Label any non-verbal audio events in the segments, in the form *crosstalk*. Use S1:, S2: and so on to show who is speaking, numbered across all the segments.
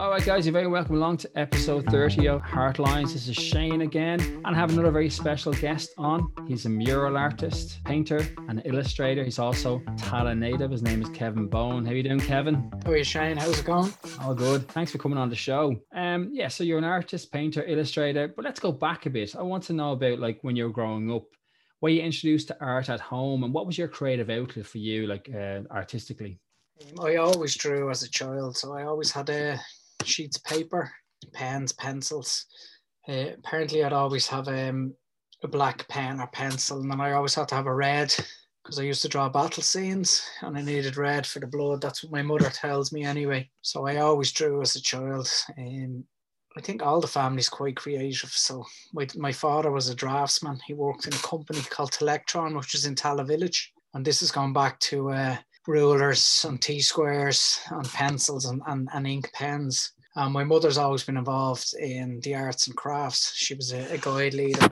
S1: All right, guys, you're very welcome along to episode 30 of Heartlines. This is Shane again, and I have another very special guest on. He's a mural artist, painter, and illustrator. He's also Tallaght native. His name is Kevin Bone. How you doing, Kevin?
S2: How are you, Shane? How's it going?
S1: All good. Thanks for coming on the show. Um, yeah, so you're an artist, painter, illustrator, but let's go back a bit. I want to know about like when you were growing up, were you introduced to art at home, and what was your creative outlet for you, like uh, artistically?
S2: I always drew as a child, so I always had a sheets of paper, pens, pencils. Uh, apparently, I'd always have um, a black pen or pencil, and then I always had to have a red because I used to draw battle scenes and I needed red for the blood. That's what my mother tells me anyway. So I always drew as a child. Um, I think all the family's quite creative. So my, my father was a draftsman. He worked in a company called Telectron, which is in Tallaght Village. And this has gone back to uh, rulers and T-squares and pencils and, and, and ink pens. Um, my mother's always been involved in the arts and crafts. She was a, a guide leader,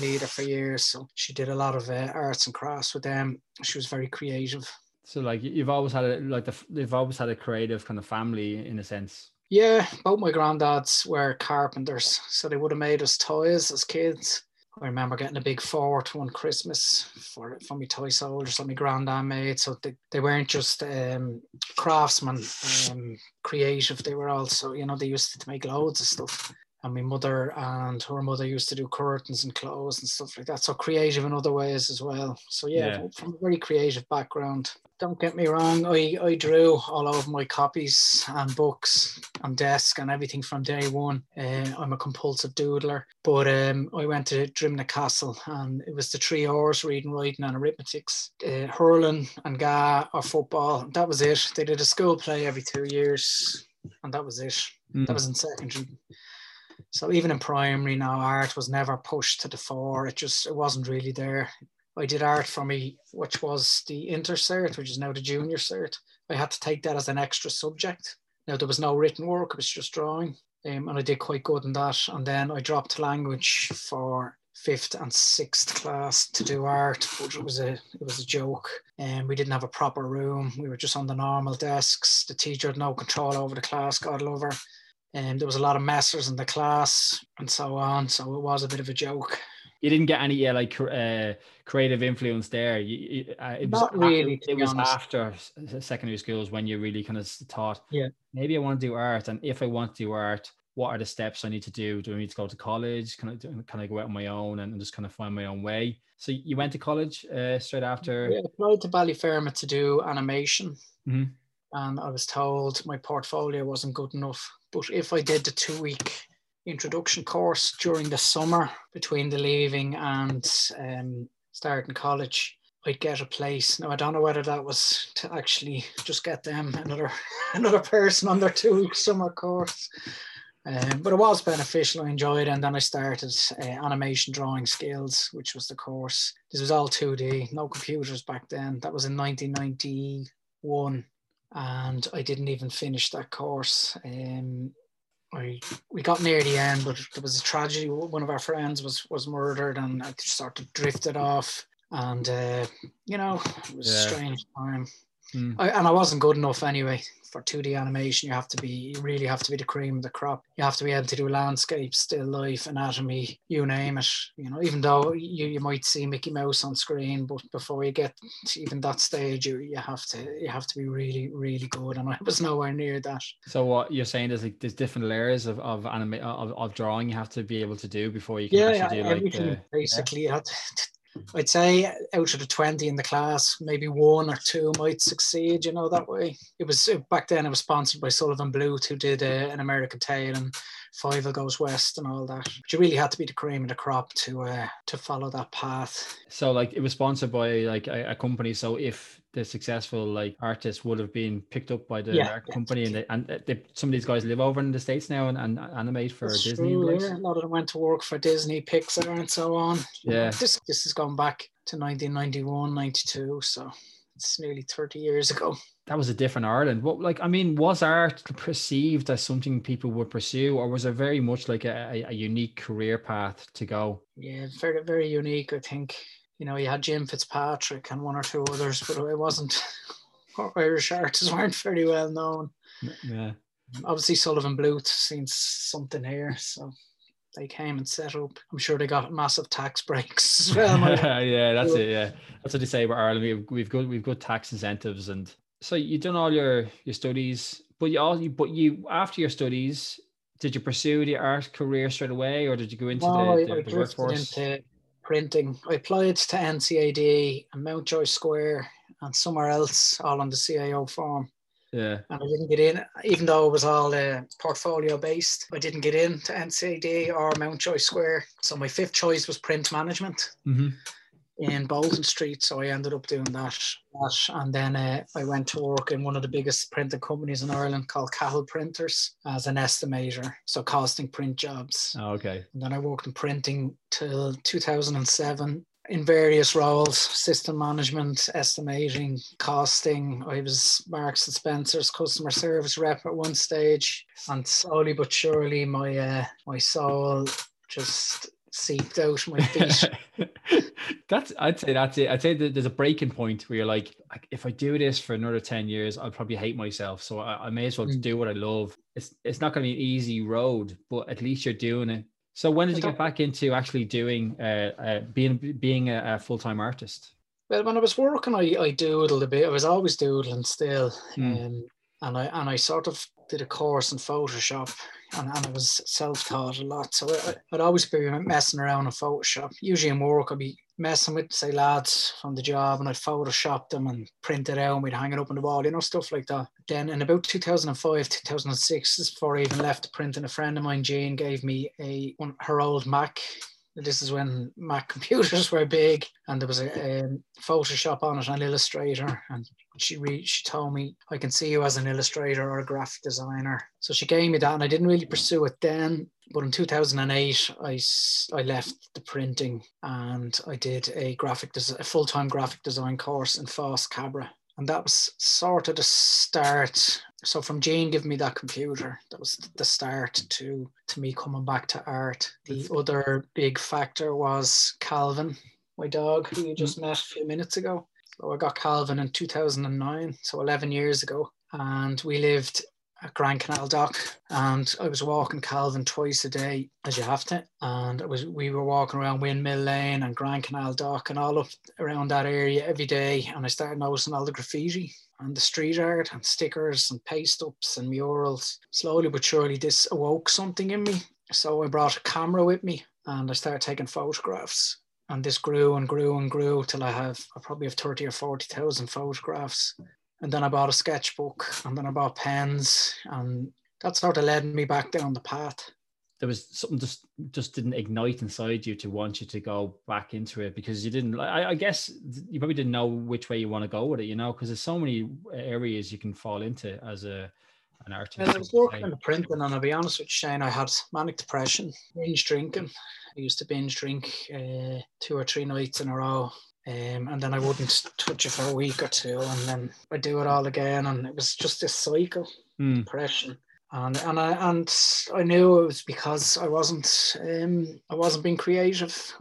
S2: leader for years, so she did a lot of uh, arts and crafts with them. She was very creative.
S1: So, like, you've always had a like the you've always had a creative kind of family in a sense.
S2: Yeah, both my granddads were carpenters, so they would have made us toys as kids. I remember getting a big fort one Christmas for for my toy soldiers that my granddad made. So they, they weren't just um, craftsmen, um, creative. They were also, you know, they used to make loads of stuff. And my mother and her mother used to do curtains and clothes and stuff like that. So creative in other ways as well. So yeah, yeah. from a very creative background don't get me wrong, I, I drew all over my copies and books and desk and everything from day one. Uh, I'm a compulsive doodler, but um, I went to Drimnagh Castle and it was the three hours reading, writing, and arithmetics, uh, hurling and ga or football. That was it. They did a school play every two years, and that was it. Mm. That was in secondary. So even in primary now, art was never pushed to the fore. It just it wasn't really there. I did art for me, which was the inter cert, which is now the junior cert. I had to take that as an extra subject. Now there was no written work; it was just drawing, um, and I did quite good in that. And then I dropped language for fifth and sixth class to do art, it was a it was a joke. And um, we didn't have a proper room. We were just on the normal desks. The teacher had no control over the class. God love her. And um, there was a lot of messers in the class and so on. So it was a bit of a joke
S1: you didn't get any yeah like uh, creative influence there. You, uh, it was
S2: Not really.
S1: After, it was honest. after secondary schools when you really kind of thought,
S2: yeah,
S1: maybe I want to do art, and if I want to do art, what are the steps I need to do? Do I need to go to college? Can I can I go out on my own and just kind of find my own way? So you went to college uh, straight after.
S2: Yeah, I applied to Ballyfermot to do animation.
S1: Mm-hmm.
S2: And I was told my portfolio wasn't good enough. But if I did the two week introduction course during the summer between the leaving and um, starting college, I'd get a place. Now I don't know whether that was to actually just get them another *laughs* another person on their two week summer course. Um, but it was beneficial. I enjoyed it. And then I started uh, animation drawing skills, which was the course. This was all 2D, no computers back then. That was in 1991. And I didn't even finish that course. Um, I we got near the end, but there was a tragedy. One of our friends was was murdered, and I just sort of drifted off. And uh, you know, it was yeah. a strange time. Mm. I, and I wasn't good enough anyway for 2D animation. You have to be, you really have to be the cream of the crop. You have to be able to do landscape, still life, anatomy, you name it. You know, even though you, you might see Mickey Mouse on screen, but before you get to even that stage, you, you have to you have to be really really good. And I *laughs* was nowhere near that.
S1: So what you're saying is like there's different layers of of anime of, of drawing you have to be able to do before you can
S2: yeah,
S1: actually
S2: do like the, basically yeah. you have to I'd say out of the 20 in the class, maybe one or two might succeed, you know, that way. It was back then, it was sponsored by Sullivan Bluth, who did uh, An American Tail and Fievel Goes West and all that. But you really had to be the cream of the crop to uh, to follow that path.
S1: So, like, it was sponsored by like a, a company. So, if the successful like artists would have been picked up by the yeah, company and they, and they, some of these guys live over in the states now and, and animate for That's Disney.
S2: True, yeah. A lot of them went to work for Disney, Pixar, and so on.
S1: Yeah,
S2: this this has gone back to 1991, 92, so it's nearly 30 years ago.
S1: That was a different Ireland. What like I mean, was art perceived as something people would pursue, or was it very much like a, a unique career path to go?
S2: Yeah, very very unique. I think you know, you had Jim Fitzpatrick and one or two others, but it wasn't *laughs* Irish artists weren't very well known.
S1: Yeah.
S2: obviously Sullivan Bluth seen something here, so they came and set up. I'm sure they got massive tax *laughs* breaks as well. *laughs*
S1: yeah, that's it. Yeah, that's what they say about Ireland. We've, we've got we've got tax incentives, and so you've done all your your studies, but you all you but you after your studies, did you pursue the art career straight away, or did you go into no, the, the,
S2: I,
S1: the workforce?
S2: Into printing. I applied to NCAD and Mountjoy Square and somewhere else, all on the CAO form.
S1: Yeah.
S2: And I didn't get in, even though it was all uh, portfolio based. I didn't get in to NCAD or Mountjoy Square. So my fifth choice was print management
S1: mm-hmm.
S2: In Bolton Street. So I ended up doing that. that. And then uh, I went to work in one of the biggest printing companies in Ireland called Cahill Printers as an estimator. So costing print jobs.
S1: Oh, okay.
S2: And then I worked in printing till 2007 in various roles system management estimating costing i was marks and spencer's customer service rep at one stage and slowly but surely my uh, my soul just seeped out my feet
S1: that's i'd say that's it i'd say that there's a breaking point where you're like if i do this for another 10 years i'll probably hate myself so i, I may as well mm. do what i love it's it's not going to be an easy road but at least you're doing it so when did you get back into actually doing uh, uh, being being a, a full time artist?
S2: Well, when I was working, I, I doodled a bit. I was always doodling still, mm. um, and I and I sort of did a course in Photoshop, and, and I was self taught a lot. So I, would always be messing around in Photoshop. Usually in work, I'd be messing with say lads from the job, and I'd Photoshop them and print it out, and we'd hang it up on the wall, you know, stuff like that. Then in about 2005, 2006, before I even left printing, a friend of mine, Jane, gave me a her old Mac this is when Mac computers *laughs* were big, and there was a, a Photoshop on it, an Illustrator, and she re- she told me I can see you as an illustrator or a graphic designer. So she gave me that, and I didn't really pursue it then. But in 2008, I, I left the printing and I did a graphic des- a full time graphic design course in FÁS Cabra, and that was sort of the start so from Jane giving me that computer, that was the start to to me coming back to art. The other big factor was Calvin, my dog, who you just met a few minutes ago. So I got Calvin in 2009, so 11 years ago, and we lived at Grand Canal Dock, and I was walking Calvin twice a day, as you have to. And it was we were walking around Windmill Lane and Grand Canal Dock and all up around that area every day. And I started noticing all the graffiti and the street art and stickers and paste ups and murals. Slowly but surely, this awoke something in me. So I brought a camera with me and I started taking photographs. And this grew and grew and grew till I have I probably have 30 or 40,000 photographs and then I bought a sketchbook and then I bought pens and that sort of led me back down the path.
S1: There was something just just didn't ignite inside you to want you to go back into it because you didn't. I, I guess you probably didn't know which way you want to go with it, you know, because there's so many areas you can fall into as a an artist.
S2: Well, I was working in the printing, and I'll be honest with you, Shane, I had manic depression, binge drinking. I used to binge drink uh, two or three nights in a row um, and then I wouldn't touch it for a week or two, and then I do it all again, and it was just this cycle,
S1: mm.
S2: depression, and and I and I knew it was because I wasn't um, I wasn't being creative.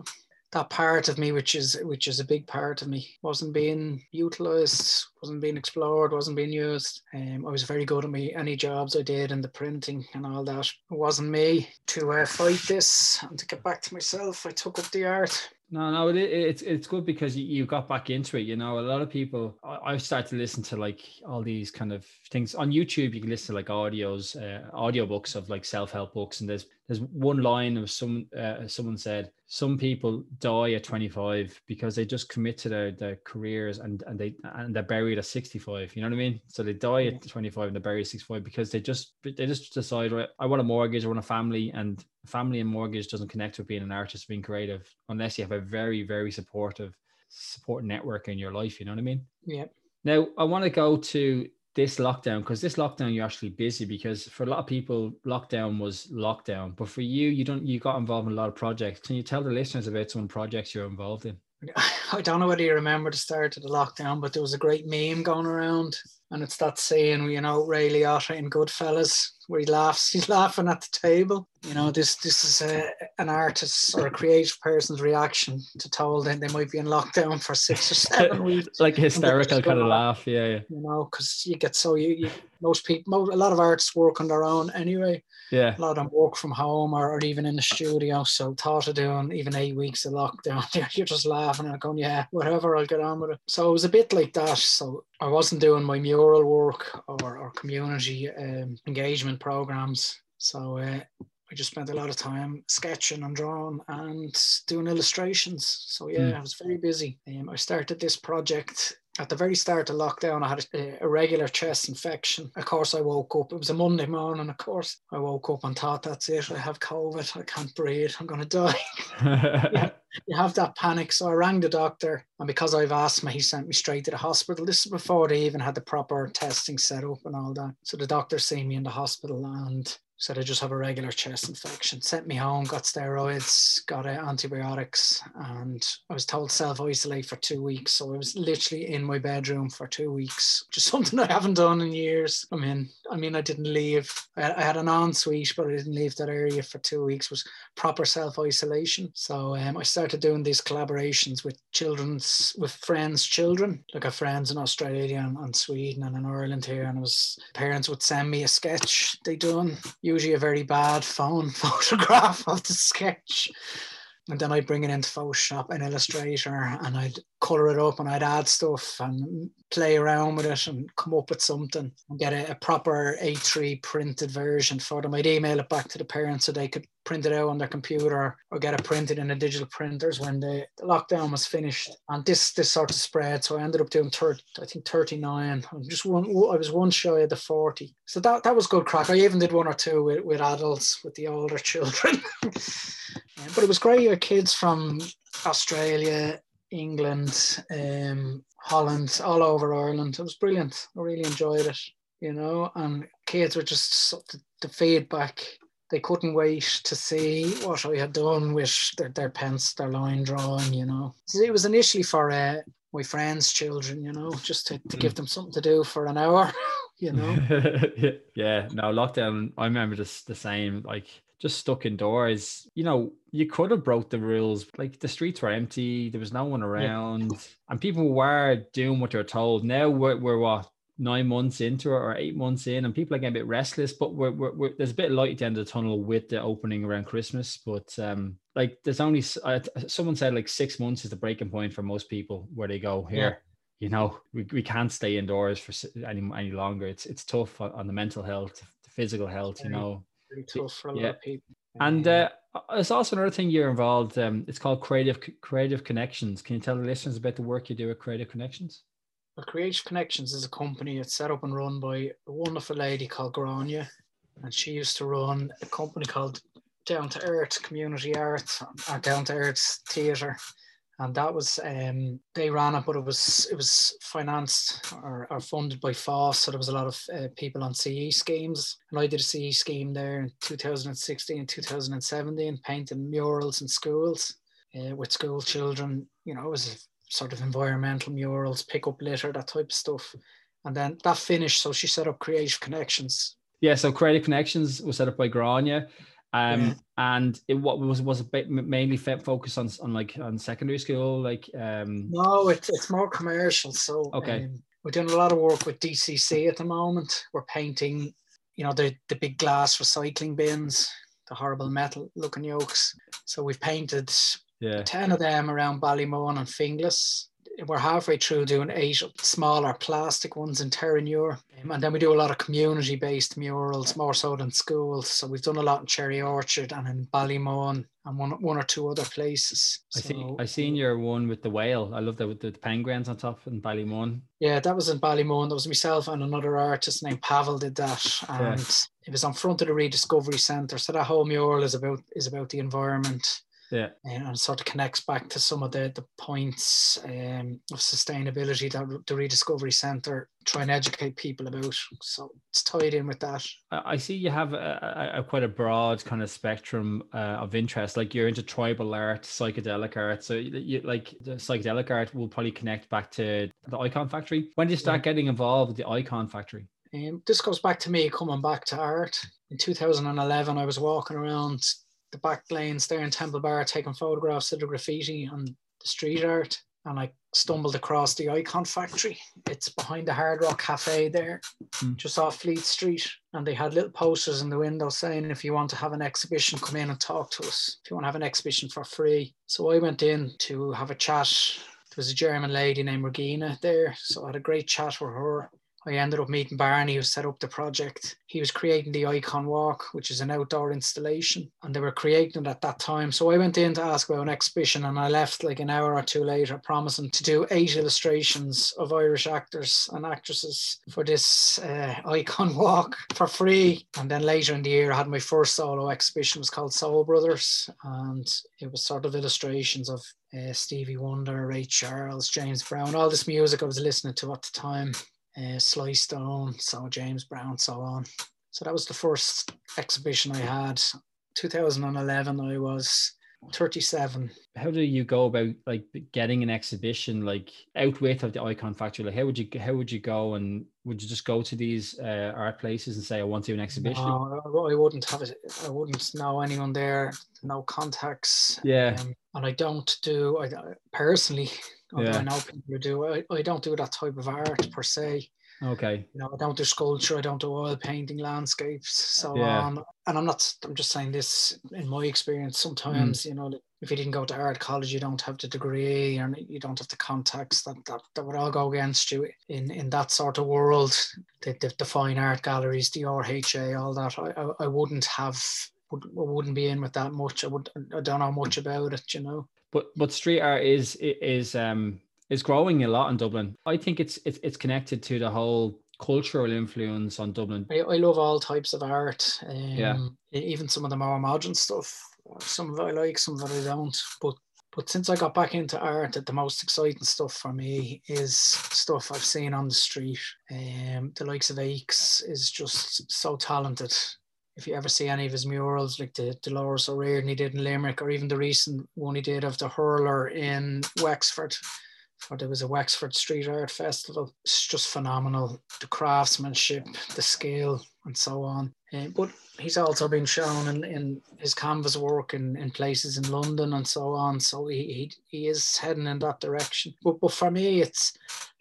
S2: That part of me, which is which is a big part of me, wasn't being utilized, wasn't being explored, wasn't being used. Um, I was very good at me any jobs I did in the printing and all that. It wasn't me to uh, fight this and to get back to myself. I took up the art
S1: no, no, it, it's it's good because you, you got back into it. You know, a lot of people. I, have started to listen to like all these kind of things on YouTube. You can listen to like audios, uh, audiobooks of like self help books, and there's there's one line of some uh, someone said some people die at 25 because they just commit to their, their careers and and they and they're buried at 65 you know what i mean so they die at 25 and they're buried at 65 because they just they just decide right i want a mortgage i want a family and family and mortgage doesn't connect with being an artist being creative unless you have a very very supportive support network in your life you know what i mean?
S2: Yeah
S1: now i want to go to this lockdown because this lockdown you're actually busy because for a lot of people lockdown was lockdown. But for you you don't you got involved in a lot of projects. Can you tell the listeners about some projects you're involved in? *laughs*
S2: I don't know whether you remember the start of the lockdown but there was a great meme going around And it's that saying, you know, Ray Liotta in Goodfellas, where he laughs, he's laughing at the table. You know, this this is a, an artist or a creative person's reaction to told that they might be in lockdown for six or seven *laughs* weeks.
S1: like hysterical kind of laugh, yeah, yeah.
S2: You know, because you get so you, you most people, most, a lot of artists work on their own anyway.
S1: Yeah.
S2: A lot of them work from home or, or even in the studio. So thought of doing even eight weeks of lockdown, *laughs* you're just laughing and going, yeah, whatever, I'll get on with it. So it was a bit like that. So I wasn't doing my mural work or, or community um, engagement programs. So uh, I just spent a lot of time sketching and drawing and doing illustrations. So yeah, mm. I was very busy. Um, I started this project at the very start of lockdown, I had a, a, regular chest infection. Of course, I woke up. It was a Monday morning. Of course, I woke up and thought, "That's it. I have COVID. I can't breathe. I'm going to die." *laughs* yeah, you have that panic. So I rang the doctor, and because I've asthma, he sent me straight to the hospital. This is before they even had the proper testing set up and all that. So the doctor seen me in the hospital, and said I just have a regular chest infection. Sent me home, got steroids, got uh, antibiotics, and I was told self isolate for two weeks. So I was literally in my bedroom for two weeks, just *laughs* something I haven't done in years. I mean, I mean, I didn't leave. I, had an ensuite, but I didn't leave that area for two weeks. It was proper self isolation. So um, I started doing these collaborations with children's, with friends' children. Like have friends in Australia and, and Sweden and in Ireland here, and it was parents would send me a sketch they done usually a very bad phone *laughs* photograph of the sketch. And then I'd bring it into Photoshop and Illustrator and I'd color it up and I'd add stuff and play around with it and come up with something and get a, a, proper A3 printed version for them. I'd email it back to the parents so they could print it out on their computer or get it printed in the digital printers when the, lockdown was finished. And this this sort of spread. So I ended up doing 30, I think 39. I'm just one I was one shy of the 40. So that, that was good crack. I even did one or two with, with adults, with the older children. *laughs* but it was great. You had kids from Australia, England, um, Holland, all over Ireland. It was brilliant. I really enjoyed it, you know. And kids were just the, the feedback. They couldn't wait to see what I had done with their, their pens, their line drawing, you know. It was initially for uh, my friends' children, you know, just to, to give mm. them something to do for an hour, *laughs* you know. *laughs*
S1: yeah, no, lockdown, I remember just the same, like just stuck indoors. You know, you could have broke the rules. Like the streets were empty, there was no one around, yeah. and people were doing what they're told. Now we're, we're what nine months into it or eight months in, and people are getting a bit restless. But we're, we're, we're, there's a bit of light at the end of the tunnel with the opening around Christmas. But um, like there's only uh, someone said like six months is the breaking point for most people where they go here. Yeah. You know, we, we can't stay indoors for any any longer. It's it's tough on, on the mental health, the physical health. You know,
S2: tough for a yeah. lot of people.
S1: And uh, there's also another thing you're involved. Um, it's called Creative Creative Connections. Can you tell the listeners about the work you do at Creative Connections?
S2: Well, Creative Connections is a company that's set up and run by a wonderful lady called Grania, and she used to run a company called Down to Earth Community Arts or Down to Earth Theatre and that was um, they ran it, but it was it was financed or, or funded by FÁS, so there was a lot of uh, people on CE schemes, and I did a CE scheme there in 2016 and 2017, painting murals in schools uh, with school children. You know, it was sort of environmental murals, pick up litter, that type of stuff, and then that finished. So she set up Creative Connections.
S1: Yeah, so Creative Connections was set up by Grania um, yeah. and it what was was it mainly focused on on like on secondary school, like um.
S2: No, it's it's more commercial. So
S1: okay,
S2: um, we're doing a lot of work with DCC at the moment. We're painting, you know, the the big glass recycling bins, the horrible metal looking yokes. So we've painted
S1: yeah.
S2: ten of them around Ballymun and Finglas we're halfway through doing eight smaller plastic ones in Terenure. Um, and then we do a lot of community based murals, more so than schools. So we've done a lot in Cherry Orchard and in Ballymun and one, one or two other places.
S1: I see. I seen your one with the whale. I love that with the penguins on top in Ballymun.
S2: Yeah, that was in Ballymun. That was myself and another artist named Pavel did that, and yeah. it was on front of the Rediscovery Centre. So that whole mural is about is about the environment
S1: Yeah.
S2: And it sort of connects back to some of the, the points um, of sustainability that the Rediscovery Centre try and educate people about. So it's tied in with that.
S1: I see you have a, a, a quite a broad kind of spectrum uh, of interest. Like you're into tribal art, psychedelic art. So you like the psychedelic art will probably connect back to the Icon Factory. When did you start yeah. getting involved with the Icon Factory?
S2: Um, this goes back to me coming back to art. In 2011, I was walking around the back lanes there in Temple Bar taking photographs of the graffiti and the street art. And I stumbled across the Icon Factory. It's behind the Hard Rock Cafe there, mm. just off Fleet Street. And they had little posters in the window saying, if you want to have an exhibition, come in and talk to us. If you want to have an exhibition for free. So I went in to have a chat. There was a German lady named Regina there. So I had a great chat with her. I ended up meeting Barney, who set up the project. He was creating the Icon Walk, which is an outdoor installation, and they were creating it at that time. So I went in to ask about an exhibition, and I left like an hour or two later, promising to do eight illustrations of Irish actors and actresses for this uh, *laughs* Icon Walk for free. And then later in the year, I had my first solo exhibition. It was called Soul Brothers, and it was sort of illustrations of uh, Stevie Wonder, Ray Charles, James Brown, all this music I was listening to at the time uh, Sly Stone, so James Brown, so on. So that was the first exhibition I had. 2011, I was 37.
S1: How do you go about like getting an exhibition like out with of the Icon Factory? Like how would you how would you go and would you just go to these uh, art places and say I want to do an exhibition?
S2: No, I wouldn't have it. I wouldn't know anyone there. No contacts.
S1: Yeah.
S2: Um, and I don't do. I personally although yeah. I know people do. I, I don't do that type of art per se.
S1: Okay.
S2: You know, I don't do sculpture, I don't do oil painting, landscapes, so yeah. on. And I'm not, I'm just saying this in my experience. Sometimes, mm. you know, if you didn't go to art college, you don't have the degree and you don't have the contacts that, that, that would all go against you in, in that sort of world. The, the, the fine art galleries, the RHA, all that. I, I, I wouldn't have, would, wouldn't be in with that much. I would, I don't know much about it, you know
S1: but but street art is is um is growing a lot in Dublin. I think it's it's it's connected to the whole cultural influence on Dublin.
S2: I, I love all types of art. Um,
S1: yeah.
S2: Even some of the more modern stuff. Some of it I like, some of it I don't. But but since I got back into art, the most exciting stuff for me is stuff I've seen on the street. Um, the likes of Aches is just so talented if you ever see any of his murals, like the Dolores O'Riordan he did in Limerick, or even the recent one he did of the hurler in Wexford, or there was a Wexford Street Art Festival. It's just phenomenal. The craftsmanship, the skill, and so on. Uh, but he's also been shown in, in his canvas work in, in places in London and so on. So he, he, he is heading in that direction. But, but for me, it's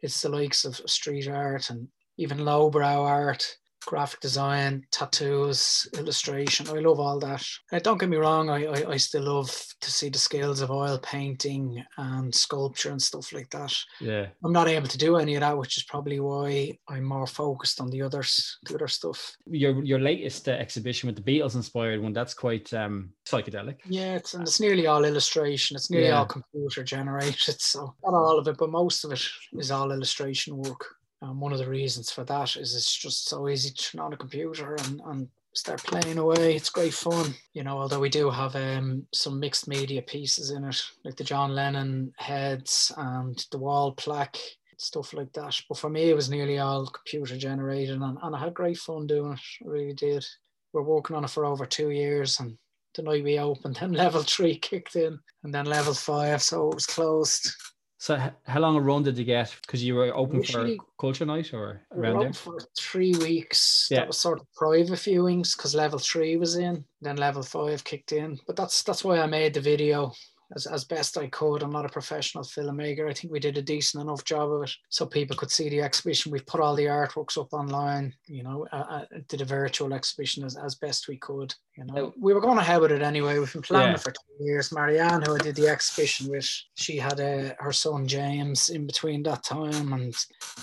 S2: it's the likes of street art and even lowbrow art graphic design, tattoos, illustration. I love all that. Uh, don't get me wrong, I, I, I, still love to see the skills of oil painting and sculpture and stuff like that.
S1: Yeah.
S2: I'm not able to do any of that, which is probably why I'm more focused on the others, the other stuff.
S1: Your your latest uh, exhibition with the Beatles inspired one, that's quite um, psychedelic.
S2: Yeah, it's, and it's nearly all illustration. It's nearly yeah. all computer generated. *laughs* So not all of it, but most of it is all illustration work. And one of the reasons for that is it's just so easy to turn on a computer and, and start playing away. It's great fun, you know. Although we do have um, some mixed media pieces in it, like the John Lennon heads and the wall plaque, stuff like that. But for me, it was nearly all computer generated, and, and I had great fun doing it. I really did. We're working on it for over two years, and the night we opened, *laughs* then level three kicked in, and then level five, so it was closed.
S1: So how long a run did you get? Because you were open Usually, for culture night or around there?
S2: For three weeks. Yeah. That was sort of private viewings because level three was in, then level five kicked in. But that's that's why I made the video as, as best I could. I'm not a professional filmmaker. I think we did a decent enough job of it so people could see the exhibition. We've put all the artworks up online, you know, uh, uh, did a virtual exhibition as, as best we could. You know, we were going to have it anyway. We've been planning yeah. for two years. Marianne, who I did the exhibition with, she had a, uh, her son James in between that time, and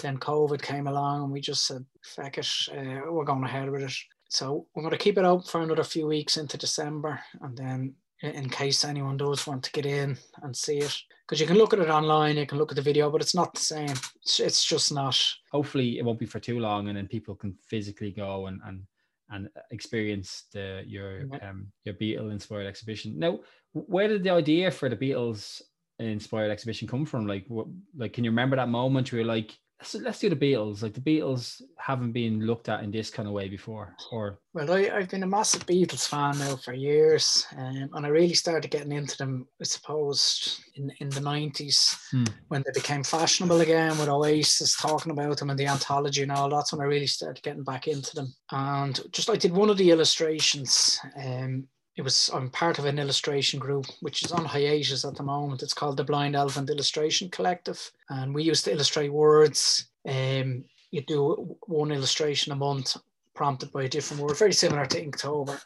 S2: then COVID came along, and we just said, "Feck it, uh, we're going ahead with it." So we're going to keep it open for another few weeks into December, and then in case anyone does want to get in and see it. Because you can look at it online you can look at the video but it's not the same. It's, it's just not.
S1: Hopefully it won't be for too long and then people can physically go and and and experience the your um your Beatle inspired exhibition. Now where did the idea for the Beatles inspired exhibition come from? Like, what, like, can you remember that moment where you're like, let's, let's do the Beatles. Like the Beatles haven't been looked at in this kind of way before. Or
S2: well, I, I've been a massive Beatles fan now for years, um, and I really started getting into them, I suppose, in in the nineties hmm. when they became fashionable again with Oasis talking about them and the anthology and all. That's when I really started getting back into them. And just I did one of the illustrations. Um, it was I'm part of an illustration group which is on hiatus at the moment. It's called the Blind Elephant Illustration Collective, and we used to illustrate words. Um, you do one illustration a month, prompted by a different word, very similar to Inktober.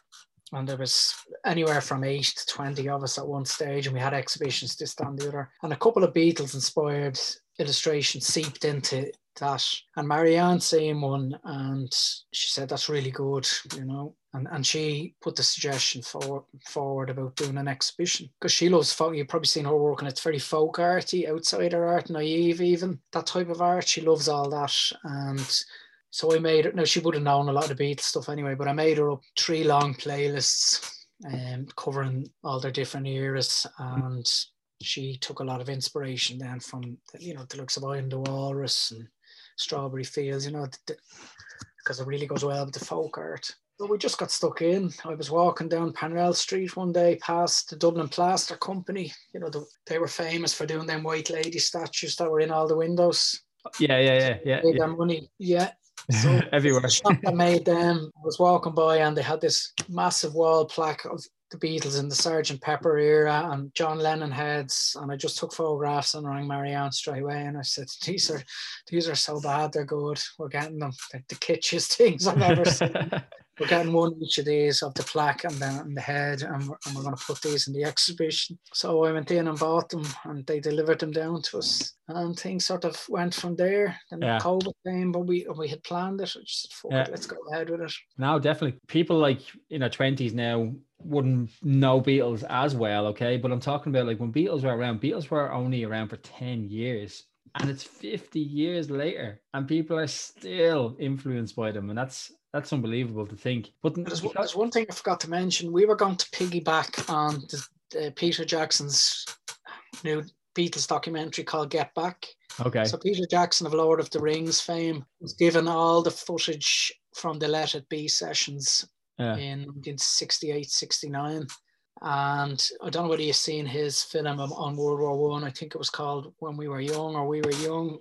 S2: And there was anywhere from eight to twenty of us at one stage, and we had exhibitions this and the other. And a couple of Beatles inspired illustrations seeped into that. And Marianne seen one, and she said that's really good, you know and, and she put the suggestion for, forward about doing an exhibition because she loves folk. You've probably seen her work, and it's very folk arty, outsider art, naive, even that type of art. She loves all that, and so I made her. Now she would have known a lot of Beatles stuff anyway, but I made her up three long playlists, um, covering all their different eras, and she took a lot of inspiration then from you know the looks of I Am the Walrus and Strawberry Fields, you know, because it really goes well with the folk art. Well, we just got stuck in. I was walking down Parnell Street one day past the Dublin Plaster Company. You know, the, they were famous for doing them white lady statues that were in all the windows.
S1: Yeah, yeah, yeah, yeah.
S2: Made yeah. money. Yeah. *laughs* So
S1: everywhere. The
S2: shop that made them. I was walking by and they had this massive wall plaque of the Beatles in the Sergeant Pepper era and John Lennon heads. And I just took photographs and rang Marianne straight away. And I said, These are these are so bad, they're good. We're getting them. Like the kitschiest things I've ever seen. *laughs* we're getting one each of these of the plaque and then in the head, and we're, and we're going to put these in the exhibition. So I went in and bought them, and they delivered them down to us, and things sort of went from there. Then yeah. COVID came, but we we had planned it. I just said, yeah. it, let's go ahead with it.
S1: Now, definitely, people like in their twenties now wouldn't know Beatles as well, okay? But I'm talking about like when Beatles were around, Beatles were only around for 10 years and it's 50 years later and people are still influenced by them and that's that's unbelievable to think. But
S2: there's, there's, one thing I forgot to mention. We were going to piggyback on the, uh, Peter Jackson's new Beatles documentary called Get Back.
S1: Okay.
S2: So Peter Jackson of Lord of the Rings fame was given all the footage from the Let It Be sessions yeah. in 1968, 69. And I don't know whether you've seen his film on World War One. I. I think it was called When We Were Young or We Were Young.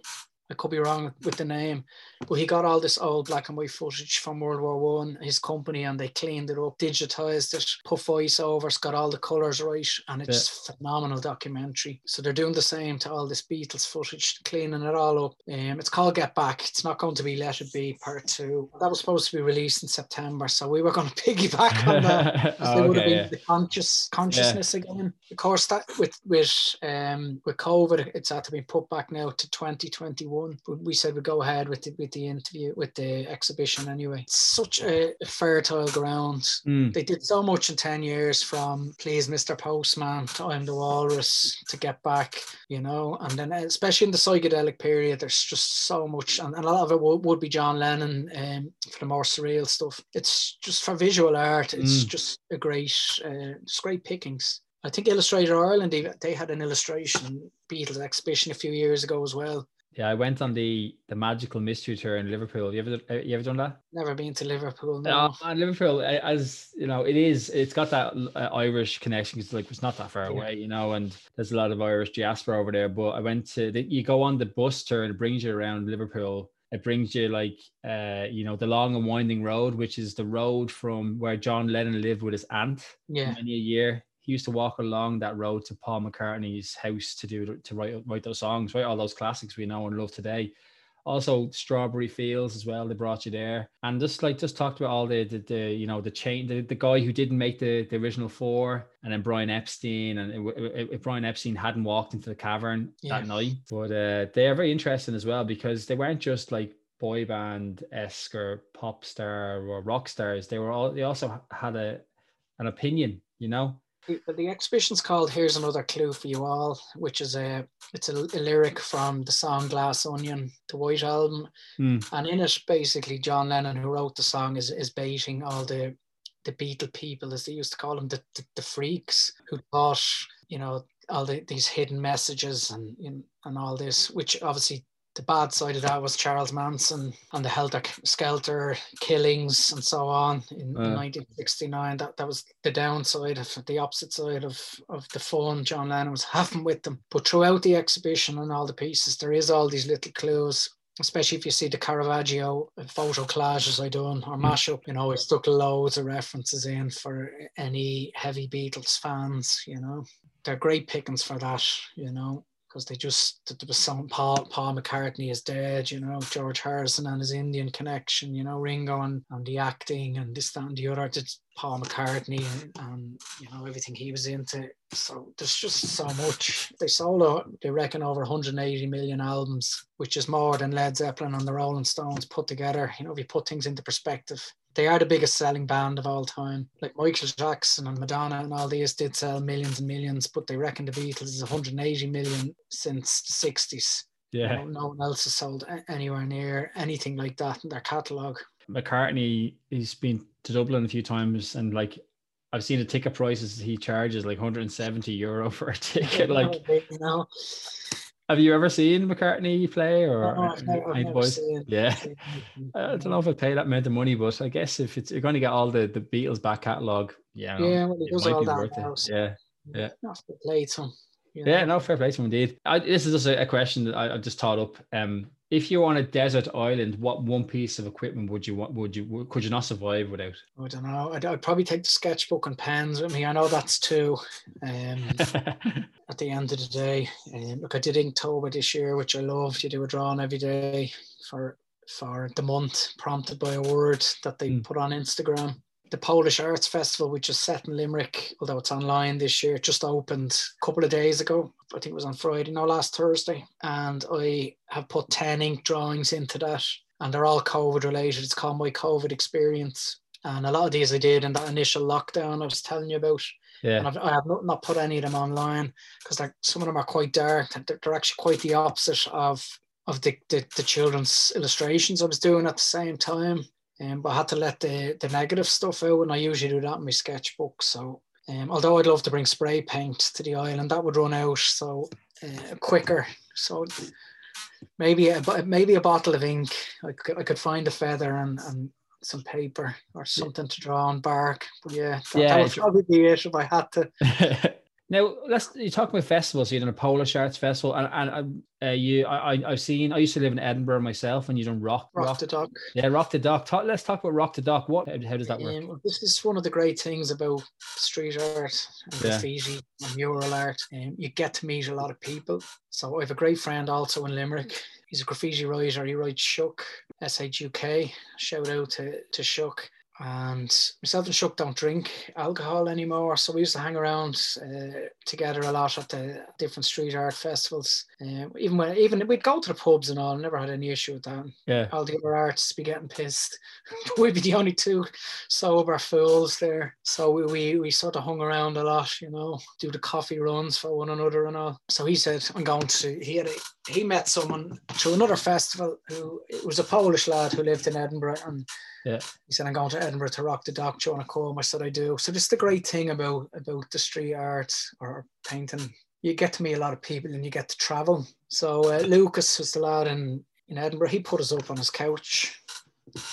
S2: I could be wrong with the name, but he got all this old black and white footage from World War One, his company, and they cleaned it up, digitized it, put voiceovers, got all the colors right, and it's yeah. phenomenal documentary. So they're doing the same to all this Beatles footage, cleaning it all up. Um, it's called Get Back. It's not going to be Let It Be Part Two. That was supposed to be released in September, so we were going *laughs* to piggyback on that. oh, they *laughs* would have been yeah. the conscious consciousness yeah. again. Of course, that with with um with COVID, it's had to be put back now to 2021 one. But we said we'd go ahead with the, with the interview, with the exhibition anyway. It's such a fertile ground. Mm. They did so much in 10 years from Please Mr. Postman to I'm the Walrus to Get Back, you know, and then especially in the psychedelic period, there's just so much, and, and a lot of it would, would be John Lennon um, for the more surreal stuff. It's just for visual art, it's mm. just a great, uh, it's great pickings. I think Illustrator Ireland, they, they had an illustration Beatles exhibition a few years ago as well.
S1: Yeah, I went on the the magical mystery tour in Liverpool. You ever you ever done that?
S2: Never been to Liverpool. No.
S1: Uh, Liverpool, as you know, it is. It's got that uh, Irish connection. It's like it's not that far yeah. away, you know, and there's a lot of Irish diaspora over there. But I went to. The, you go on the bus tour and it brings you around Liverpool. It brings you like, uh, you know, the long and winding road, which is the road from where John Lennon lived with his aunt.
S2: Yeah.
S1: Many a year he used to walk along that road to Paul McCartney's house to do to write write those songs, right? All those classics we know and love today. Also, Strawberry Fields as well. They brought you there, and just like just talked about all the the, the you know the chain the, the guy who didn't make the the original four, and then Brian Epstein, and if Brian Epstein hadn't walked into the cavern yeah. that night, but uh, they are very interesting as well because they weren't just like boy band esque or pop star or rock stars. They were all they also had a an opinion, you know
S2: the exhibition's called "Here's Another Clue for You All," which is a it's a, a lyric from the song "Glass Onion," the White Album, mm. and in it, basically, John Lennon, who wrote the song, is is baiting all the the Beatle people, as they used to call them, the, the, the freaks who thought, you know, all the, these hidden messages and and all this, which obviously the bad side of that was Charles Manson and the Helter Skelter killings and so on in, uh. 1969. That that was the downside of the opposite side of, of the fun John Lennon was having with them. But throughout the exhibition and all the pieces, there is all these little clues especially if you see the Caravaggio photo collages I done or mm. mashup, you know, I stuck loads of references in for any heavy Beatles fans, you know. They're great pickings for that, you know because they just there was some Paul Paul McCartney is dead, you know, George Harrison and his Indian connection, you know, Ringo and, and the acting and this that and the other. It's Paul McCartney and, and you know everything he was into. So there's just so much. They sold, they reckon, over 180 million albums, which is more than Led Zeppelin and the Rolling Stones put together. You know, if you put things into perspective they are the biggest selling band of all time. Like Michael Jackson and Madonna and all these did sell millions and millions, but they reckon the Beatles is 180 million since the 60s.
S1: Yeah.
S2: Know, no one else has sold anywhere near anything like that in their catalogue.
S1: McCartney, he's been to Dublin a few times and like I've seen the ticket prices he charges like 170 euro for a *laughs* ticket. Like, you know, have you ever seen McCartney play or
S2: no, I've never, I've never seen,
S1: Yeah, *laughs* I don't know if I'd pay that amount of money, but I guess if it's you're going to get all the the Beatles back catalogue, yeah,
S2: yeah, well, it, it might be worth it.
S1: Yeah, yeah.
S2: That's the play to
S1: Yeah, no, fair play to him indeed. I, this is just a, a question that I, I, just thought up. Um, if you're on a desert island, what one piece of equipment would you want? Would you could you not survive without?
S2: I don't know. I'd, I'd probably take the sketchbook and pens with me. I know that's two. Um, *laughs* at the end of the day, um, look, I did Inktober this year, which I loved. You do a drawing every day for for the month, prompted by a word that they mm. put on Instagram the Polish Arts Festival, which is set in Limerick, although it's online this year, just opened a couple of days ago. I think it was on Friday, no, last Thursday. And I have put 10 ink drawings into that, and they're all COVID related. It's called My COVID Experience. And a lot of these I did in that initial lockdown I was telling you about.
S1: Yeah.
S2: And I've, I have not, not put any of them online because some of them are quite dark. They're, they're actually quite the opposite of of the, the, the children's illustrations I was doing at the same time. Um, but I had to let the, the negative stuff out, and I usually do that in my sketchbook. So, um, although I'd love to bring spray paint to the island, that would run out so uh, quicker. So maybe a, maybe a bottle of ink. I could, I could find a feather and, and some paper or something to draw on bark. But yeah, that, yeah, that would probably be it if I had to. *laughs*
S1: Now let's you talk about festivals. You done a Polish Arts Festival, and and uh, you I I've seen. I used to live in Edinburgh myself, and you done rock
S2: rock, rock the dock.
S1: Yeah, rock the dock. Talk, let's talk about rock the dock. What how, does that work?
S2: Um, this is one of the great things about street art and yeah. graffiti and mural art. Um, you get to meet a lot of people. So I have a great friend also in Limerick. He's a graffiti writer. He writes Shuck, S H U K. Shout out to to Shuck and myself and Shuck don't drink alcohol anymore. So we used to hang around uh, together a lot at the different street art festivals. Uh, even when even we'd go to the pubs and all, never had any issue with that.
S1: Yeah,
S2: all the other artists be getting pissed. *laughs* we'd be the only two sober fools there. So we, we we sort of hung around a lot, you know, do the coffee runs for one another and all. So he said, "I'm going to." He had a, he met someone to another festival who it was a Polish lad who lived in Edinburgh and
S1: yeah.
S2: He said, I'm going to Edinburgh to rock the dock. Do you want to come? I said, I do. So just the great thing about, about the street art or painting. You get to meet a lot of people and you get to travel. So uh, Lucas was the lad in, in Edinburgh. He put us up on his couch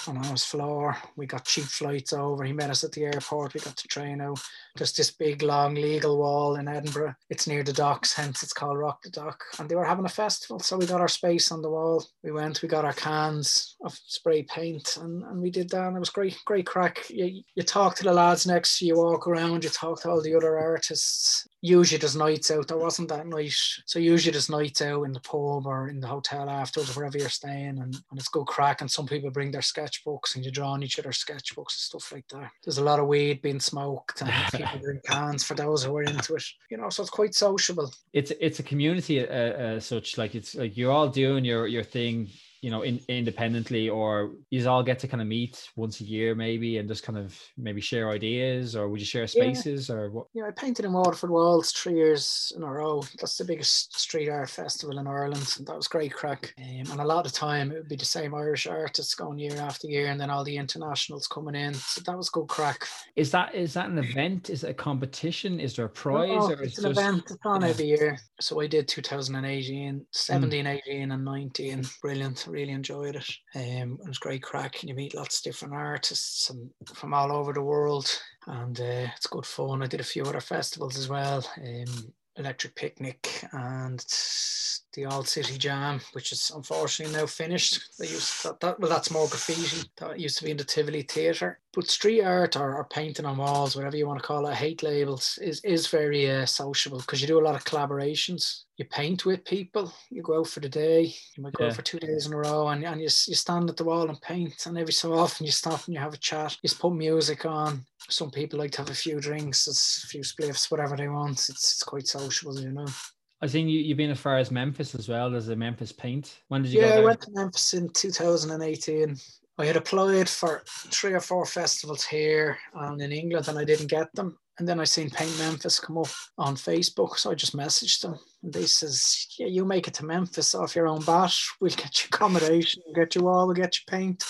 S2: on his floor. We got cheap flights over. He met us at the airport. We got to train out. There's this big long legal wall in Edinburgh. It's near the docks, hence it's called Rock the Dock. And they were having a festival, so we got our space on the wall. We went, we got our cans of spray paint, and, and we did that. And it was great, great crack. You, you talk to the lads next you, walk around, you talk to all the other artists usually there's nights out. There wasn't that night. So usually there's nights out in the pub or in the hotel afterwards, wherever you're staying, and, and it's good crack. And some people bring their sketchbooks and you draw on each other's sketchbooks and stuff like that. There's a lot of weed being smoked and *laughs* people drink cans for those who are into it. You know, so it's quite sociable.
S1: It's it's a community uh, uh, such like it's like you're all doing your your thing you know, in, independently, or you all get to kind of meet once a year, maybe, and just kind of maybe share ideas, or would you share spaces,
S2: yeah.
S1: or what?
S2: Yeah, I painted in Waterford Walls three years in a row. That's the biggest street art festival in Ireland, and that was great crack. Um, and a lot of time, it would be the same Irish artists going year after year, and then all the internationals coming in. So that was good crack.
S1: Is that is that an event? Is it a competition? Is there a prize?
S2: No,
S1: or
S2: it's an
S1: just,
S2: event. It's on
S1: yeah.
S2: every year. So I did 2018, 17, 18, and 19. Brilliant. Really enjoyed it. Um, it was great crack. And you meet lots of different artists and from all over the world. And uh, it's good fun. I did a few other festivals as well. Um, Electric Picnic and the Old City Jam, which is unfortunately now finished. They used that, that well, that's more graffiti. That used to be in the Tivoli Theatre. But street art or, or painting on walls, whatever you want to call it, hate labels, is is very uh, sociable because you do a lot of collaborations. You paint with people. You go out for the day. You might go
S1: Yeah.
S2: out for two days in a row, and, and you, you stand at the wall and paint. And every so often you stop and you have a chat. You just put music on. Some people like to have a few drinks, it's a few spliffs, whatever they want. It's it's quite sociable, you know.
S1: I think you, you've been as far as Memphis as well. There's a Memphis Paint. When did you
S2: Yeah,
S1: go
S2: I went to Memphis in 2018. I had applied for three or four festivals here and in England, and I didn't get them. And then I seen Paint Memphis come up on Facebook, so I just messaged them. And they says, "Yeah, you make it to Memphis off your own bat. We'll get you accommodation, we'll get you all, we'll get you paint."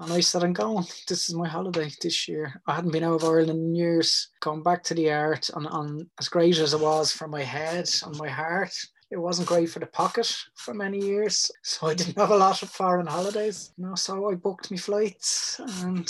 S2: And I said, "I'm going. This is my holiday this year. I hadn't been out of Ireland in years. Going back to the art, and, and as great as it was for my head and my heart, it wasn't great for the pocket for many years. So I didn't have a lot of foreign holidays. You know, so I booked my flights and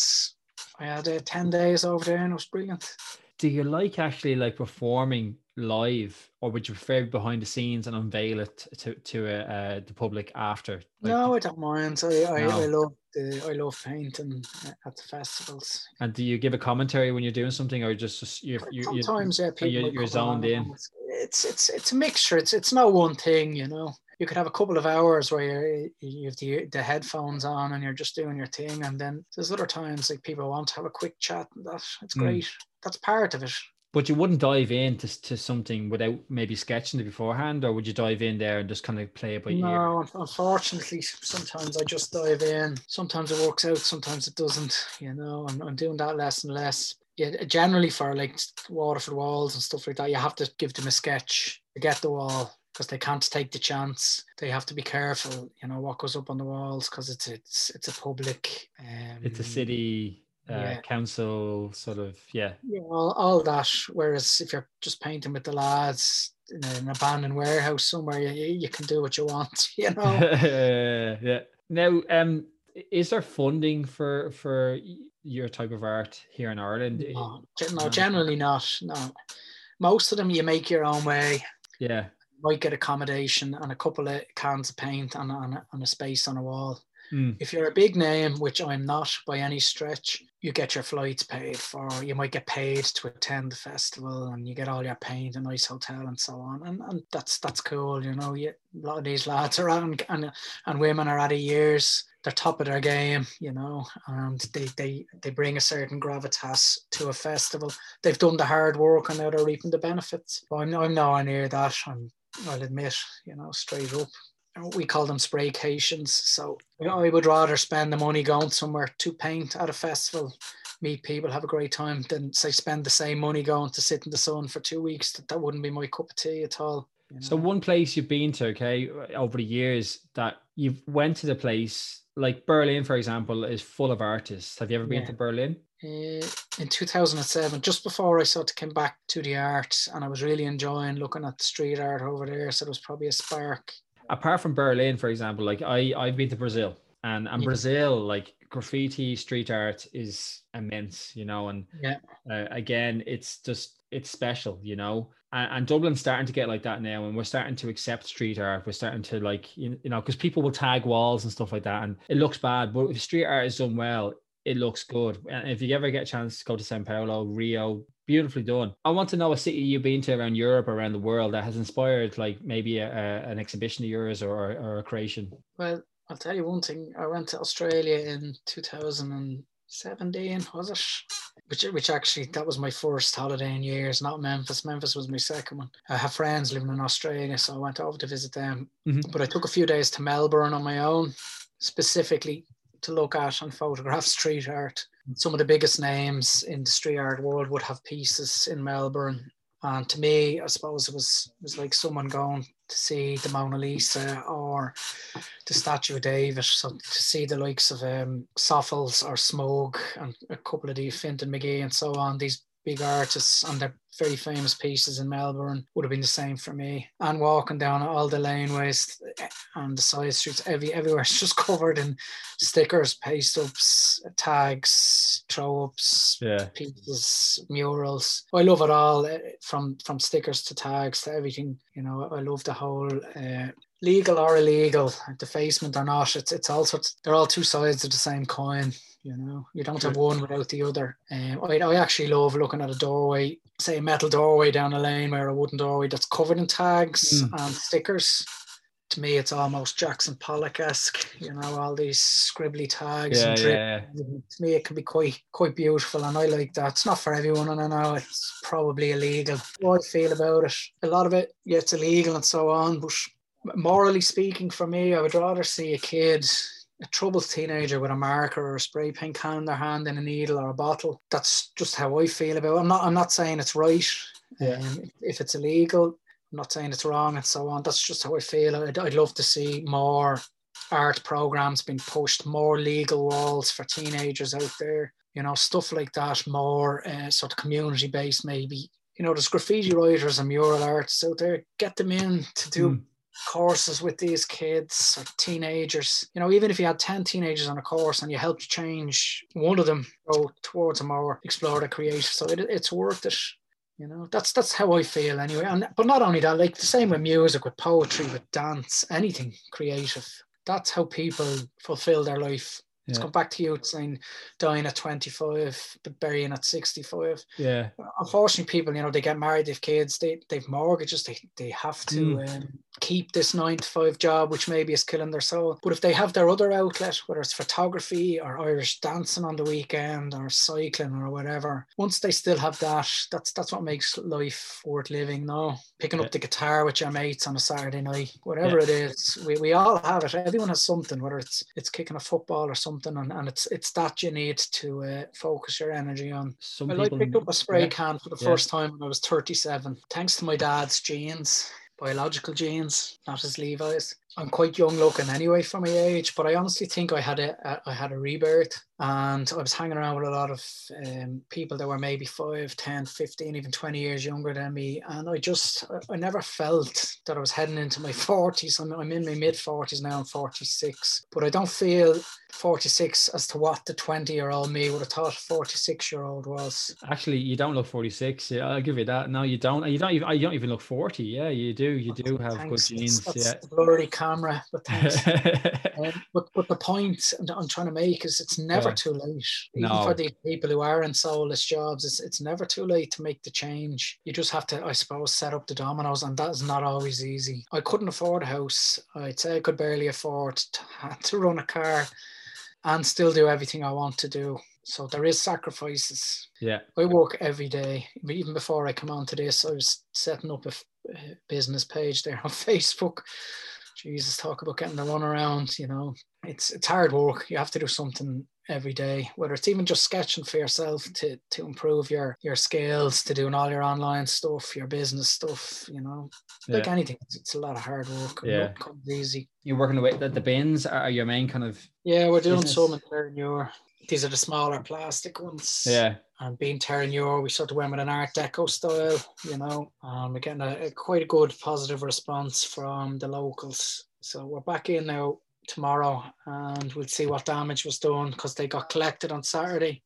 S2: I had uh, 10 days over there and it was brilliant.
S1: Do you like actually like performing live, or would you prefer behind the scenes and unveil it to to uh, uh, the public after? Like,
S2: no, I don't mind. I, I,
S1: No.
S2: I love the, I love painting at the festivals.
S1: And do you give a commentary when you're doing something, or just, just you you you
S2: Sometimes yeah, people
S1: you're- you're zoned in.
S2: It's it's it's a mixture. It's it's no one thing, you know. You could have a couple of hours where you're, you have the, the headphones on and you're just doing your thing, and then there's other times like people want to have a quick chat. And that it's
S1: Mm.
S2: great. That's part of it.
S1: But you wouldn't dive into to something without maybe sketching it beforehand, or would you dive in there and just kind of play it by ear?
S2: No, un- unfortunately, sometimes I just dive in. Sometimes it works out, sometimes it doesn't. You know, I'm, I'm doing that less and less. Yeah, generally for like water Waterford walls and stuff like that, you have to give them a sketch to get the wall because they can't take the chance. They have to be careful, you know, what goes up on the walls because it's it's it's a public. Um,
S1: It's a city uh,
S2: yeah.
S1: council sort of yeah.
S2: Yeah, all, all that. Whereas if you're just painting with the lads in an abandoned warehouse somewhere, you, you can do what you want, *laughs* you *laughs* know.
S1: yeah. Now, um, is there funding for for your type of art here in Ireland?
S2: No, no, generally not. No, most of them you make your own way.
S1: Yeah.
S2: Might get accommodation and a couple of cans of paint and, and, and a space on a wall.
S1: Mm.
S2: If you're a big name, which I'm not by any stretch, you get your flights paid for. You might get paid to attend the festival, and you get all your paint, a nice hotel, and so on. And, and that's that's cool, you know. You, a lot of these lads are and, and and women are out of years. They're top of their game, you know, and they they they bring a certain gravitas to a festival. They've done the hard work, and now they're reaping the benefits. But I'm I'm nowhere near that. I'm I'll admit, you know, straight up we call them spraycations. So you know, I would rather spend the money going somewhere to paint at a festival, meet people, have a great time, than say spend the same money going to sit in the sun for two weeks. That, that wouldn't be my cup of tea at all. you
S1: So one place you've been to, okay, over the years that you've went to the place, like Berlin, for example, is full of artists. Have you ever been
S2: Yeah.
S1: to Berlin?
S2: Uh, in 2007, just before I sort of came back to the art, and I was really enjoying looking at the street art over there. So there was probably a spark.
S1: Apart from Berlin, for example, like I I've been to Brazil, and and
S2: Yeah.
S1: Brazil, like graffiti street art is immense, you know, and
S2: Yeah.
S1: uh, again, it's just it's special, you know. And, and Dublin's starting to get like that now, and we're starting to accept street art. We're starting to like you you know because people will tag walls and stuff like that, and it looks bad, but if street art is done well, it looks good. And if you ever get a chance to go to Sao Paulo, Rio, beautifully done. I want to know a city you've been to around Europe, around the world that has inspired like maybe a, a- an exhibition of yours or, or a creation.
S2: Well, I'll tell you one thing. I went to Australia in 2017, was it? Which, which actually, that was my first holiday in years, not Memphis. Memphis was my second one. I have friends living in Australia, so I went over to visit them.
S1: Mhm.
S2: But I took a few days to Melbourne on my own. specifically to look at and photograph *laughs* street art. Some of the biggest names in the street art world would have pieces in Melbourne. And to me, I suppose it was it was like someone going to see the Mona Lisa or the statue of David. So to see the likes of um, Sofles or Smog and a couple of the Fintan Magee and so on, these big artists and their very famous pieces in Melbourne would have been the same for me. And walking down all the laneways and the side streets, every everywhere it's *laughs* just covered in stickers, paste ups, tags, throw ups,
S1: Yeah.
S2: pieces, murals. I love it all, eh, from from stickers to tags to everything. You know, I love the whole. Uh, Legal or illegal, defacement or not, it's it's all sorts. they're all two sides of the same coin. You know, you don't have one without the other. Um, I, I actually love looking at a doorway, say a metal doorway down a lane or a wooden doorway that's covered in tags
S1: Mm.
S2: and stickers. To me, it's almost Jackson Pollock esque. You know, all these scribbly tags
S1: Yeah,
S2: and drip
S1: yeah,
S2: to me it can be quite quite beautiful and I like that. It's not for everyone and I know it's probably illegal. What I feel about it, a lot of it, yeah, it's illegal and so on, but morally speaking for me, I would rather see a kid a troubled teenager with a marker or a spray paint can in their hand and a needle or a bottle. That's just how I feel about it. I'm not I'm not saying it's right.
S1: Yeah.
S2: Um, if it's illegal, I'm not saying it's wrong and so on. That's just how I feel. I'd, I'd love to see more art programs being pushed, more legal walls for teenagers out there, you know, stuff like that, more uh, sort of community based, maybe. You know, there's graffiti writers and mural artists out there. Get them in to do
S1: Mm.
S2: Courses with these kids or teenagers. You know, even if you had 10 teenagers on a course and you helped change one of them go towards a more explore the creative side, it, it's worth it. You know, that's that's how I feel anyway. And but not only that, like the same with music, with poetry, with dance, anything creative. That's how people fulfill their life. Let's
S1: Yeah.
S2: go back to you saying dying at 25, but burying at 65
S1: yeah.
S2: unfortunately people you know they get married they've kids they they've mortgages they, they have to um, keep this nine to five job which maybe is killing their soul but if they have their other outlet whether it's photography or irish dancing on the weekend or cycling or whatever once they still have that that's that's what makes life worth living now. picking
S1: Yeah.
S2: up the guitar with your mates on a saturday night whatever it is we, we all have it everyone has something whether it's it's kicking a football or something and, and it's it's that you need to uh, focus your energy on
S1: Some
S2: well, I picked up a spray
S1: yeah.
S2: can for the
S1: Yeah.
S2: first time when I was 37, thanks to my dad's genes, biological genes, not his Levi's. I'm quite young looking anyway for my age, but I honestly think I had a, I had a rebirth and I was hanging around with a lot of um, people that were maybe 5, 10, 15, even 20 years younger than me. And I just, I- never felt that I was heading into my 40s. I'm, I'm in my mid 40s now, I'm 46, but I don't feel 46 as to what the 20 year old me would have thought 46 year old was.
S1: Actually, you don't look 46. Yeah, I'll give you that. No, you don't. You don't even. You don't even look 40. Yeah, you do. You do have
S2: Thanks.
S1: good genes.
S2: That's blurry camera. *laughs* Um, but but the point I'm- I'm trying to make is it's never
S1: Yeah.
S2: too late. Even
S1: No.
S2: for the people who are in soulless jobs, it's it's never too late to make the change. You just have to, I suppose, set up the dominoes, and that is not always easy. I couldn't afford a house. I'd say I could barely afford to, to run a car and still do everything I want to do. So there is sacrifices.
S1: yeah.
S2: I work every day. Even before I come on to this, I was setting up a f- a business page there on *laughs* Facebook. Jesus, talk about getting the run around. You know, it's it's hard work. You have to do something every day, whether it's even just sketching for yourself to to improve your your skills, to doing all your online stuff, your business stuff. You know, like
S1: yeah.
S2: anything, it's, it's a lot of hard work.
S1: Yeah.
S2: comes easy.
S1: You're working away. The, the bins are your main kind of.
S2: Yeah, we're doing
S1: Business.
S2: some in Terranure. These are the smaller plastic ones.
S1: Yeah.
S2: And being Terranure, we sort of went with an Art Deco style, you know, and we're getting a, a quite a good positive response from the locals. So we're back in now tomorrow and we'll see what damage was done because they got collected on Saturday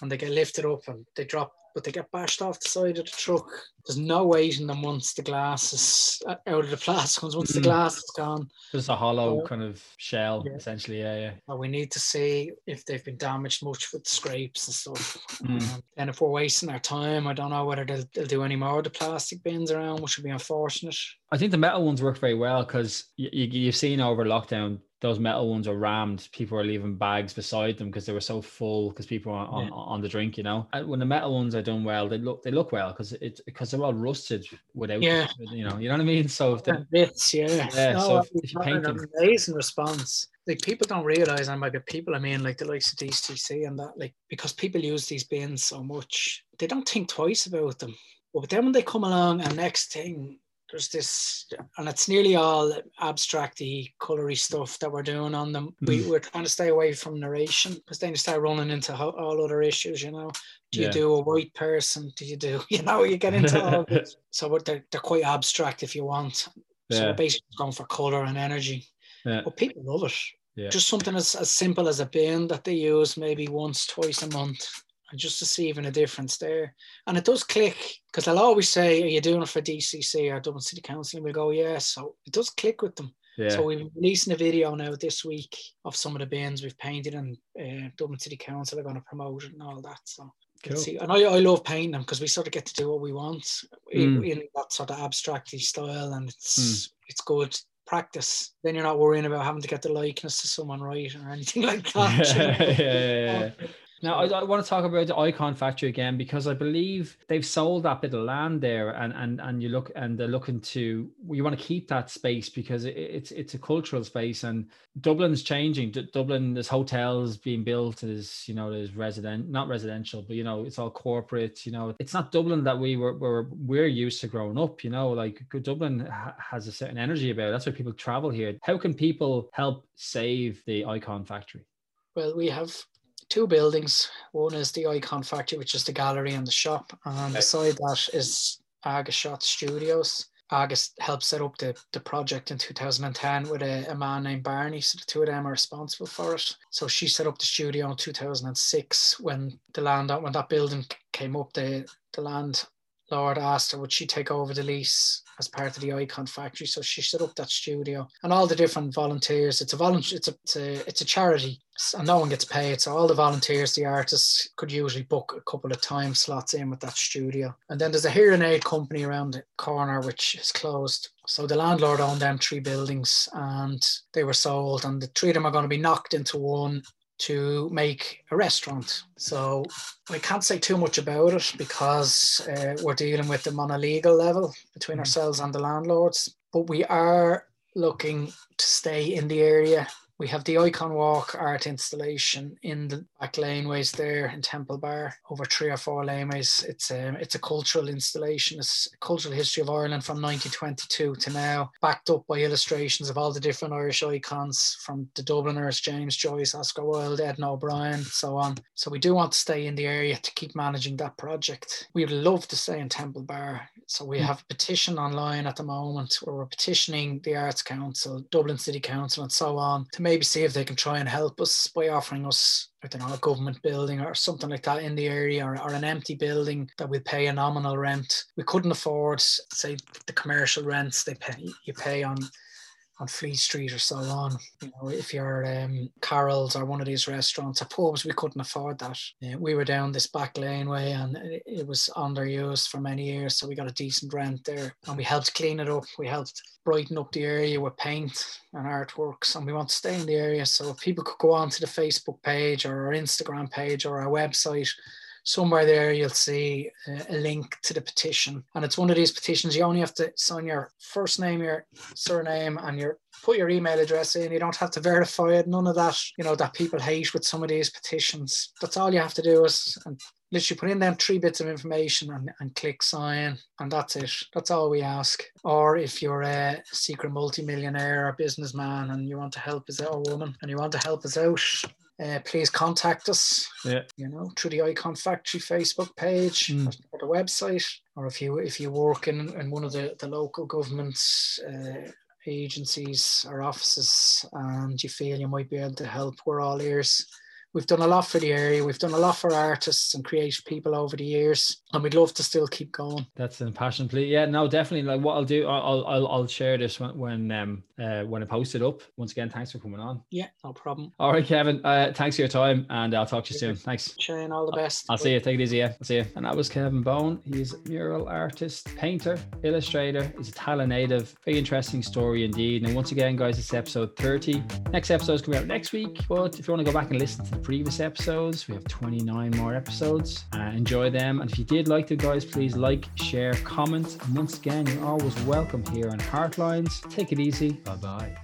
S2: and they get lifted up and they drop, but they get bashed off the side of the truck. There's no weight in them once the glass is uh, out of the plastic ones. Once the
S1: Mm.
S2: glass is gone,
S1: Just a hollow
S2: Oh.
S1: kind of shell,
S2: Yeah.
S1: essentially. Yeah, yeah.
S2: Uh, we need to see if they've been damaged much with scrapes and stuff.
S1: Mm.
S2: Um, and if we're wasting our time, I don't know whether they'll, they'll do any more of the plastic bins around, which would be unfortunate.
S1: I think the metal ones work very well because you, you, you've seen over lockdown those metal ones are rammed. People are leaving bags beside them because they were so full because people are on,
S2: Yeah.
S1: on the drink. You know, and when the metal ones are done well, they look they look well because it's because they're all rusted without.
S2: Yeah.
S1: You know, you know what I mean. So if they,
S2: bits, yeah.
S1: Yeah,
S2: No,
S1: so if- if you paint
S2: an
S1: them-
S2: amazing response. like people don't realize, and by the people I mean like the likes of DCC and that, like because people use these bins so much, they don't think twice about them. But then when they come along, and next thing there's this, and it's nearly all abstracty, colory stuff that we're doing on them. Mm. We, we're trying to stay away from narration because then you start running into all other issues, you know. Do you yeah. do a white person? Do you do, *laughs* you know, you get into all this. *laughs* So they're, they're quite abstract if you want. Yeah. So basically going for color and energy. Yeah. But people love it. Yeah. Just something as, as simple as a bin that they use maybe once, twice a month and just to see even a difference there. And it does click because they'll always say, Are you doing it for DCC or Dublin City Council? And we go, Yeah. So it does click with them. Yeah. So we're releasing a video now this week of some of the bins we've painted and uh, Dublin City Council are going to promote it and all that. So Cool. See, and I, I love painting them because we sort of get to do what we want mm. in, that sort of abstracty style, and it's mm. it's good practice. Then you're not worrying about having to get the likeness to someone right or anything like that. *laughs*
S1: yeah, yeah, yeah, *laughs* now, I, I, want to talk about the Icon Factory again because I believe they've sold that bit of land there, and and and you look and they're looking to you want to keep that space because it, it's it's a cultural space, and Dublin's changing. D- Dublin, there's hotels being built, there's you know there's resident not residential, but you know it's all corporate. You know, it's not Dublin that we were, were we're used to growing up. You know, like Dublin ha- has a certain energy about it. That's why people travel here. How can people help save the Icon Factory?
S2: Well, we have two buildings. One is the Icon Factory, which is the gallery and the shop, and beside that is August Shot Studios. August helped set up the, the project in 2010 with a, a man named Barney. So the two of them are responsible for it. So she set up the studio in 2006 when the land when that building came up. The the land Lord asked her would she take over the lease as part of the Icon Factory. So she set up that studio and all the different volunteers. It's a volunteer. It's a, it's a it's a charity, and no one gets paid. So all the volunteers, the artists, could usually book a couple of time slots in with that studio. And then there's a hearing aid company around the corner which is closed. So the landlord owned them three buildings, and they were sold, and the three of them are going to be knocked into one to make a restaurant. So I can't say too much about it because uh, we're dealing with them on a legal level between mm. ourselves and the landlords. But we are looking to stay in the area we have the Icon Walk art installation in the back laneways there in Temple Bar, over three or four laneways. It's a, um, it's a cultural installation. It's a cultural history of Ireland from 1922 to now, backed up by illustrations of all the different Irish icons from the Dubliners, James Joyce, Oscar Wilde, Edna O'Brien, so on. So we do want to stay in the area to keep managing that project. We'd love to stay in Temple Bar. So we hmm. have a petition online at the moment where we're petitioning the Arts Council, Dublin City Council, and so on to make maybe see if they can try and help us by offering us I don't know, a government building or something like that in the area or, or an empty building that we pay a nominal rent. We couldn't afford, say, the commercial rents they pay you pay on on Fleet Street or so on. You know, if you're um, Carol's or one of these restaurants or pubs, we couldn't afford that. Uh, we were down this back laneway and it, was underused for many years, so we got a decent rent there. And we helped clean it up. We helped brighten up the area with paint and artworks, and we want to stay in the area. So if people could go on to the Facebook page or our Instagram page or our website somewhere there you'll see a, link to the petition. And it's one of these petitions you only have to sign your first name your surname and your put your email address in. You don't have to verify it. None of that you know that people hate with some of these petitions. That's all you have to do is and literally put in them three bits of information and, and click sign and that's it. That's all we ask. Or if you're a secret multimillionaire or businessman and you want to help us out or woman and you want to help us out uh, please contact us.
S1: Yeah.
S2: You know, through the Icon Factory Facebook page mm. or the website, or if you if you work in, in one of the, the local government uh, agencies or offices and you feel you might be able to help, we're all ears we've done a lot for the area. We've done a lot for artists and creative people over the years, and we'd love to still keep going.
S1: That's an passion, please. Yeah, no, definitely. Like what I'll do, I'll I'll, I'll share this when when um uh, when I post it up. Once again, thanks for coming on.
S2: Yeah, no problem.
S1: All right, Kevin. Uh, thanks for your time, and I'll talk to you soon. Thanks.
S2: Shane, all the best.
S1: I'll, see you. Take it easy. Yeah, I'll see you. And that was Kevin Bone. He's a mural artist, painter, illustrator. He's a Tallaght native. Very interesting story indeed. And once again, guys, it's episode 30. Next episode is coming out next week. But if you want to go back and listen to previous episodes. We have 29 more episodes. Uh, enjoy them. And if you did like the guys, please like, share, comment. And once again, you're always welcome here on Heartlines. Take it easy. Bye bye.